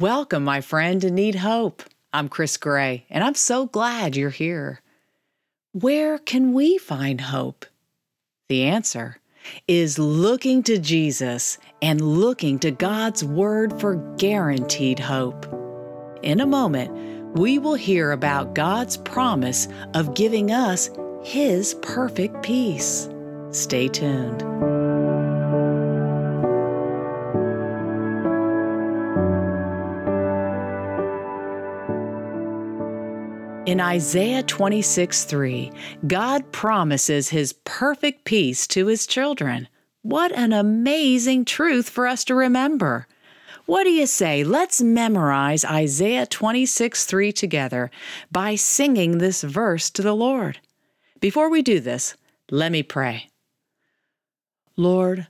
Welcome, my friend, to Need Hope. I'm Chris Gray, and I'm so glad you're here. Where can we find hope? The answer is looking to Jesus and looking to God's Word for guaranteed hope. In a moment, we will hear about God's promise of giving us His perfect peace. Stay tuned. In Isaiah 26 3, God promises His perfect peace to His children. What an amazing truth for us to remember! What do you say? Let's memorize Isaiah 26 3 together by singing this verse to the Lord. Before we do this, let me pray. Lord,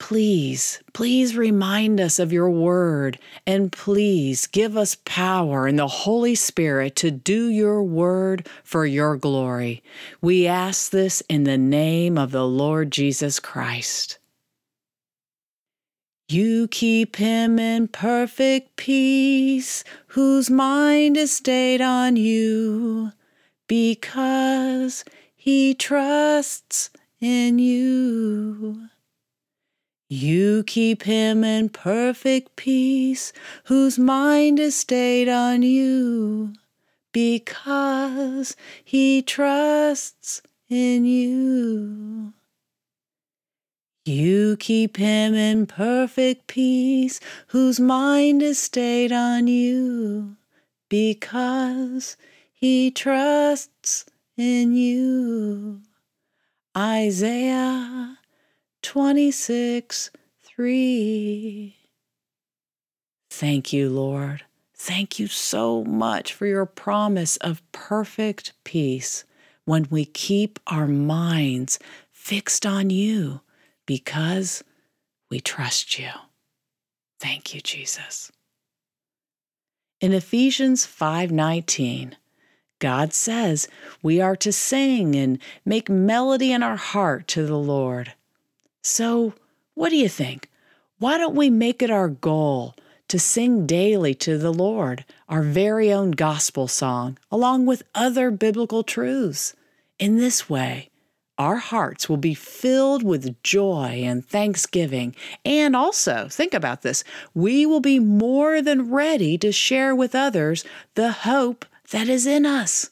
Please, please remind us of your word and please give us power in the Holy Spirit to do your word for your glory. We ask this in the name of the Lord Jesus Christ. You keep him in perfect peace, whose mind is stayed on you, because he trusts in you. You keep him in perfect peace, whose mind is stayed on you, because he trusts in you. You keep him in perfect peace, whose mind is stayed on you, because he trusts in you. Isaiah 26 3. Thank you, Lord. Thank you so much for your promise of perfect peace when we keep our minds fixed on you because we trust you. Thank you, Jesus. In Ephesians 5:19, God says we are to sing and make melody in our heart to the Lord. So, what do you think? Why don't we make it our goal to sing daily to the Lord our very own gospel song, along with other biblical truths? In this way, our hearts will be filled with joy and thanksgiving. And also, think about this we will be more than ready to share with others the hope that is in us,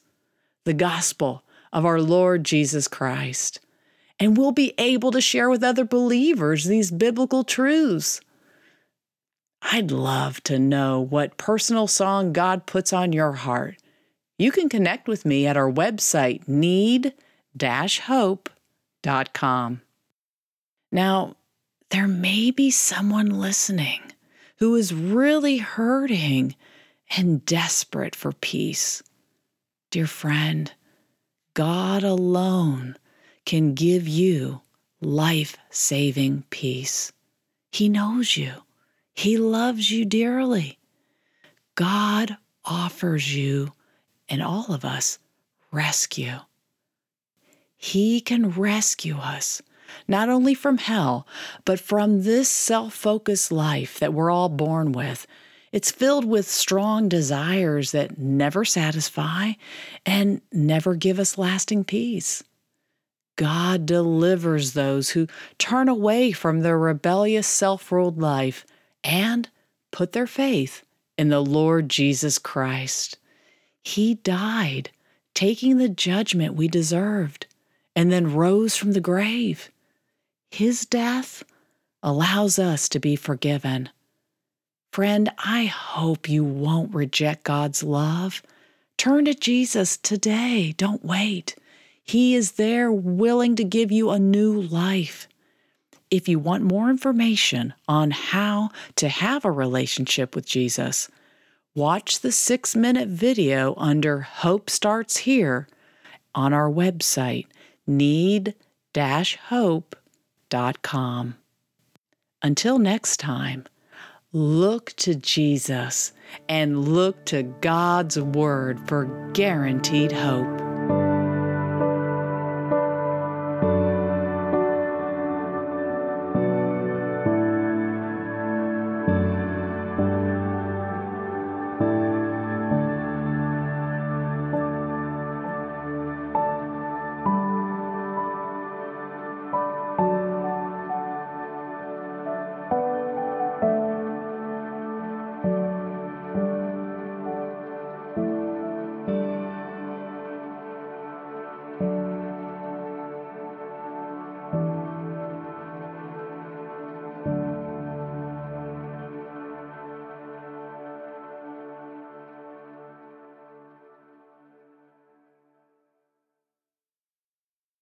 the gospel of our Lord Jesus Christ and we'll be able to share with other believers these biblical truths. I'd love to know what personal song God puts on your heart. You can connect with me at our website, need hope.com. Now, there may be someone listening who is really hurting and desperate for peace. Dear friend, God alone can give you life saving peace. He knows you, He loves you dearly. God offers you and all of us rescue. He can rescue us not only from hell, but from this self focused life that we're all born with. It's filled with strong desires that never satisfy and never give us lasting peace. God delivers those who turn away from their rebellious, self ruled life and put their faith in the Lord Jesus Christ. He died, taking the judgment we deserved, and then rose from the grave. His death allows us to be forgiven. Friend, I hope you won't reject God's love. Turn to Jesus today. Don't wait. He is there willing to give you a new life. If you want more information on how to have a relationship with Jesus, watch the six minute video under Hope Starts Here on our website, need hope.com. Until next time, look to Jesus and look to God's Word for guaranteed hope.